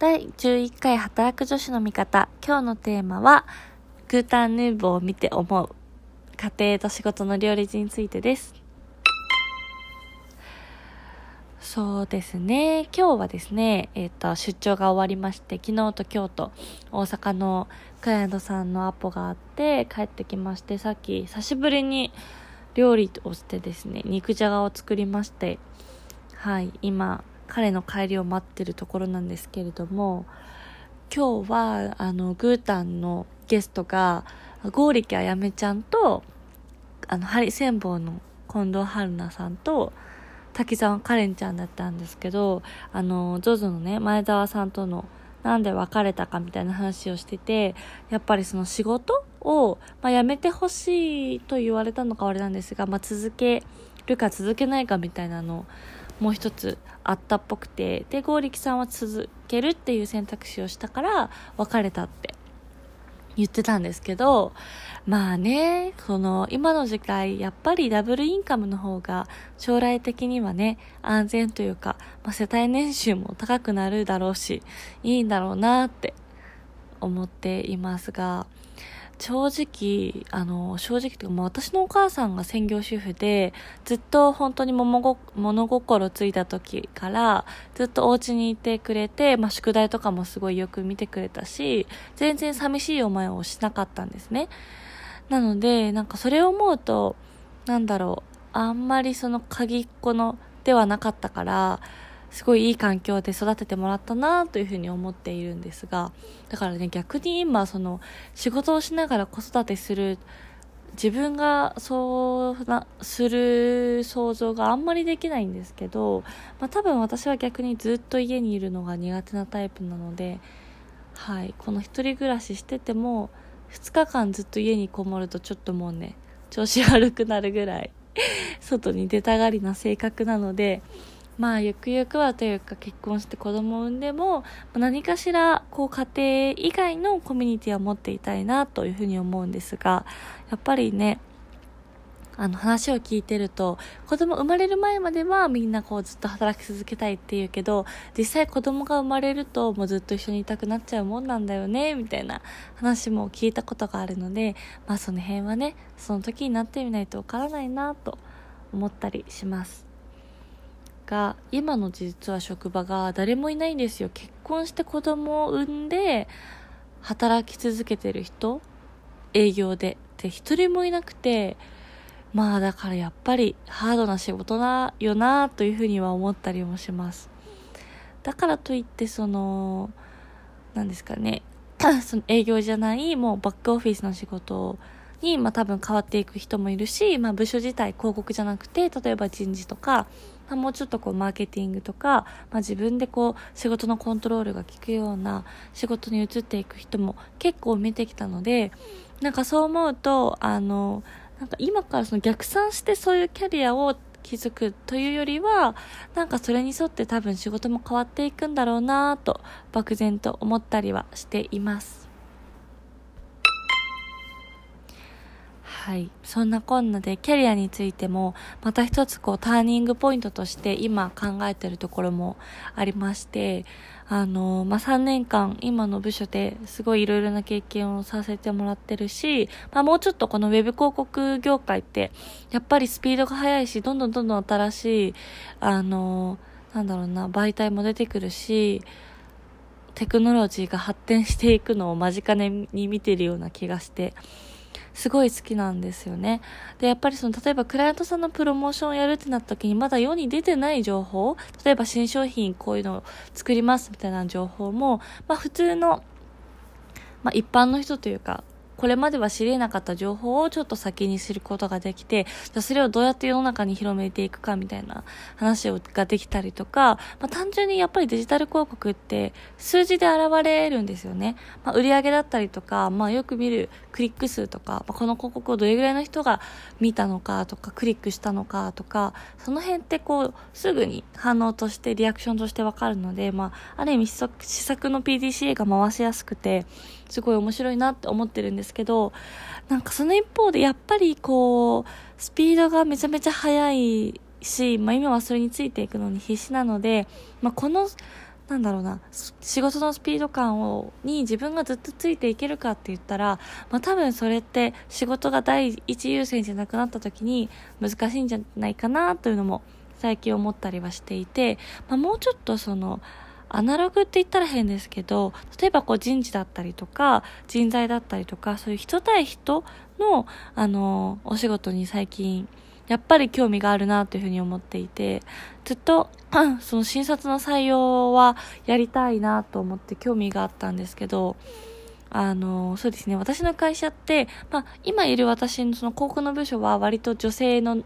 第11回働く女子の味方。今日のテーマは、グータンヌーボーを見て思う。家庭と仕事の両立についてです。そうですね。今日はですね、えっ、ー、と、出張が終わりまして、昨日と今日と大阪のクライアントさんのアポがあって帰ってきまして、さっき久しぶりに料理をしてですね、肉じゃがを作りまして、はい、今、彼の帰りを待ってるところなんですけれども、今日は、あの、グータンのゲストが、ゴーリキあやめちゃんと、あの、ハリセンボウの近藤春菜さんと、滝沢カレンちゃんだったんですけど、あの、ZOZO のね、前澤さんとの、なんで別れたかみたいな話をしてて、やっぱりその仕事を、まあ、やめてほしいと言われたのかあれなんですが、まあ、続けるか続けないかみたいなのもう一つあったっぽくて、で、剛力さんは続けるっていう選択肢をしたから別れたって言ってたんですけど、まあね、その今の時代、やっぱりダブルインカムの方が将来的にはね、安全というか、まあ、世帯年収も高くなるだろうし、いいんだろうなって思っていますが、正直、あの、正直というか、もう私のお母さんが専業主婦で、ずっと本当に物心ついた時から、ずっとお家にいてくれて、まあ、宿題とかもすごいよく見てくれたし、全然寂しい思いをしなかったんですね。なので、なんかそれを思うと、なんだろう、あんまりその鍵っ子のではなかったから、すごいいい環境で育ててもらったなというふうに思っているんですが、だからね、逆に今、その、仕事をしながら子育てする、自分がそうな、する想像があんまりできないんですけど、まあ多分私は逆にずっと家にいるのが苦手なタイプなので、はい、この一人暮らししてても、2日間ずっと家にこもるとちょっともうね、調子悪くなるぐらい、外に出たがりな性格なので、まあゆくゆくはというか結婚して子供を産んでも何かしらこう家庭以外のコミュニティを持っていたいなというふうに思うんですがやっぱりねあの話を聞いてると子供生まれる前まではみんなこうずっと働き続けたいっていうけど実際子供が生まれるともうずっと一緒にいたくなっちゃうもんなんだよねみたいな話も聞いたことがあるのでまあその辺はねその時になってみないとわからないなと思ったりします。が今の実は職場が誰もいないんですよ。結婚して子供を産んで働き続けてる人営業で。で一人もいなくてまあだからやっぱりハードな仕事だよなというふうには思ったりもします。だからといってその何ですかね その営業じゃないもうバックオフィスの仕事に、まあ、多分変わっていく人もいるし、まあ、部署自体広告じゃなくて例えば人事とか、もうちょっとこうマーケティングとか、まあ、自分でこう仕事のコントロールが効くような仕事に移っていく人も結構見てきたのでなんかそう思うとあのなんか今からその逆算してそういうキャリアを築くというよりはなんかそれに沿って多分仕事も変わっていくんだろうなと漠然と思ったりはしています。はい。そんなこんなでキャリアについても、また一つこうターニングポイントとして今考えてるところもありまして、あの、まあ、3年間今の部署ですごいいろいろな経験をさせてもらってるし、まあ、もうちょっとこのウェブ広告業界ってやっぱりスピードが速いし、どんどんどんどん新しい、あの、なんだろうな、媒体も出てくるし、テクノロジーが発展していくのを間近に見てるような気がして、すごい好きなんですよね。で、やっぱりその、例えばクライアントさんのプロモーションをやるってなった時に、まだ世に出てない情報、例えば新商品こういうのを作りますみたいな情報も、まあ普通の、まあ一般の人というか、これまでは知り得なかった情報をちょっと先に知ることができて、じゃそれをどうやって世の中に広めていくかみたいな話をができたりとか、まあ、単純にやっぱりデジタル広告って数字で現れるんですよね。まあ、売上だったりとか、まあ、よく見るクリック数とか、まあ、この広告をどれぐらいの人が見たのかとか、クリックしたのかとか、その辺ってこう、すぐに反応としてリアクションとしてわかるので、まあ、ある意味施策の PDCA が回しやすくて、すごい面白いなって思ってるんですけど、なんかその一方でやっぱりこう、スピードがめちゃめちゃ速いし、まあ今はそれについていくのに必死なので、まあこの、なんだろうな、仕事のスピード感を、に自分がずっとついていけるかって言ったら、まあ多分それって仕事が第一優先じゃなくなった時に難しいんじゃないかなというのも最近思ったりはしていて、まあもうちょっとその、アナログって言ったら変ですけど、例えばこう人事だったりとか、人材だったりとか、そういう人対人の、あの、お仕事に最近、やっぱり興味があるなというふうに思っていて、ずっと、その新卒の採用はやりたいなと思って興味があったんですけど、あの、そうですね、私の会社って、まあ、今いる私のその広告の部署は割と女性の、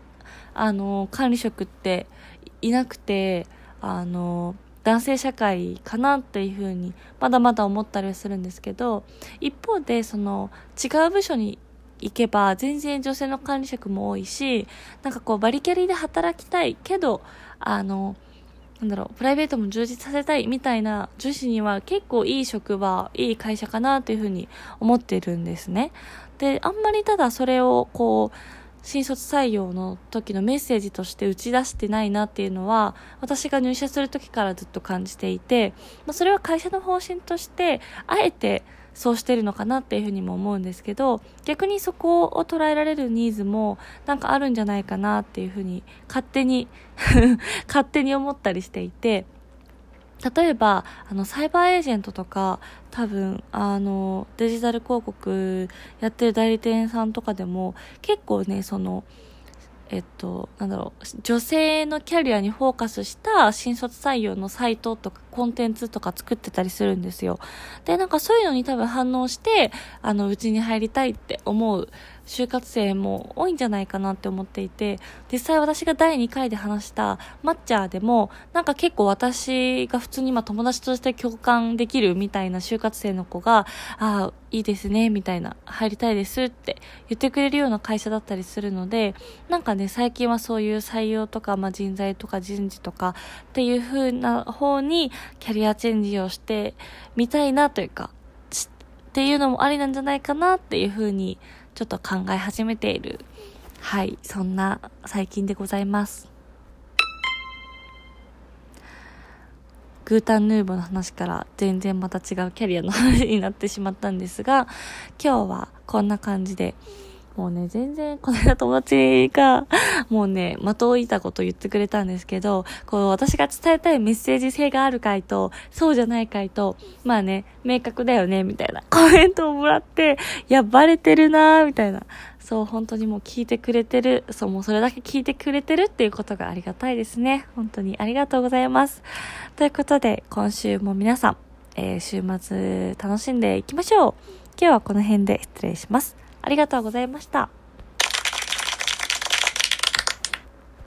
あの、管理職っていなくて、あの、男性社会かなっていうふうにまだまだ思ったりはするんですけど一方でその違う部署に行けば全然女性の管理職も多いし、なんかこうバリキャリで働きたいけど、あの、なんだろう、プライベートも充実させたいみたいな女子には結構いい職場、いい会社かなというふうに思ってるんですね。で、あんまりただそれをこう、新卒採用の時のメッセージとして打ち出してないなっていうのは、私が入社する時からずっと感じていて、まあ、それは会社の方針として、あえてそうしてるのかなっていうふうにも思うんですけど、逆にそこを捉えられるニーズもなんかあるんじゃないかなっていうふうに勝手に 勝手に思ったりしていて、例えば、あの、サイバーエージェントとか、多分、あの、デジタル広告やってる代理店さんとかでも、結構ね、その、えっと、なんだろう、女性のキャリアにフォーカスした新卒採用のサイトとかコンテンツとか作ってたりするんですよ。で、なんかそういうのに多分反応して、あの、うちに入りたいって思う就活生も多いんじゃないかなって思っていて、実際私が第2回で話したマッチャーでも、なんか結構私が普通に今友達として共感できるみたいな就活生の子が、ああ、いいですね、みたいな、入りたいですって言ってくれるような会社だったりするので、なんかね、最近はそういう採用とか、まあ、人材とか人事とかっていう風な方にキャリアチェンジをしてみたいなというか、っていうのもありなんじゃないかなっていう風にちょっと考え始めている、はい、そんな最近でございます。グータンヌーボの話から全然また違うキャリアの話になってしまったんですが、今日はこんな感じで、もうね、全然、この間友達が、もうね、的を射たこと言ってくれたんですけど、こう、私が伝えたいメッセージ性がある回と、そうじゃない回と、まあね、明確だよね、みたいなコメントをもらって、いや、バレてるなーみたいな。そう、本当にもう聞いてくれてる。そう、もうそれだけ聞いてくれてるっていうことがありがたいですね。本当にありがとうございます。ということで、今週も皆さん、えー、週末楽しんでいきましょう。今日はこの辺で失礼します。ありがとうございました。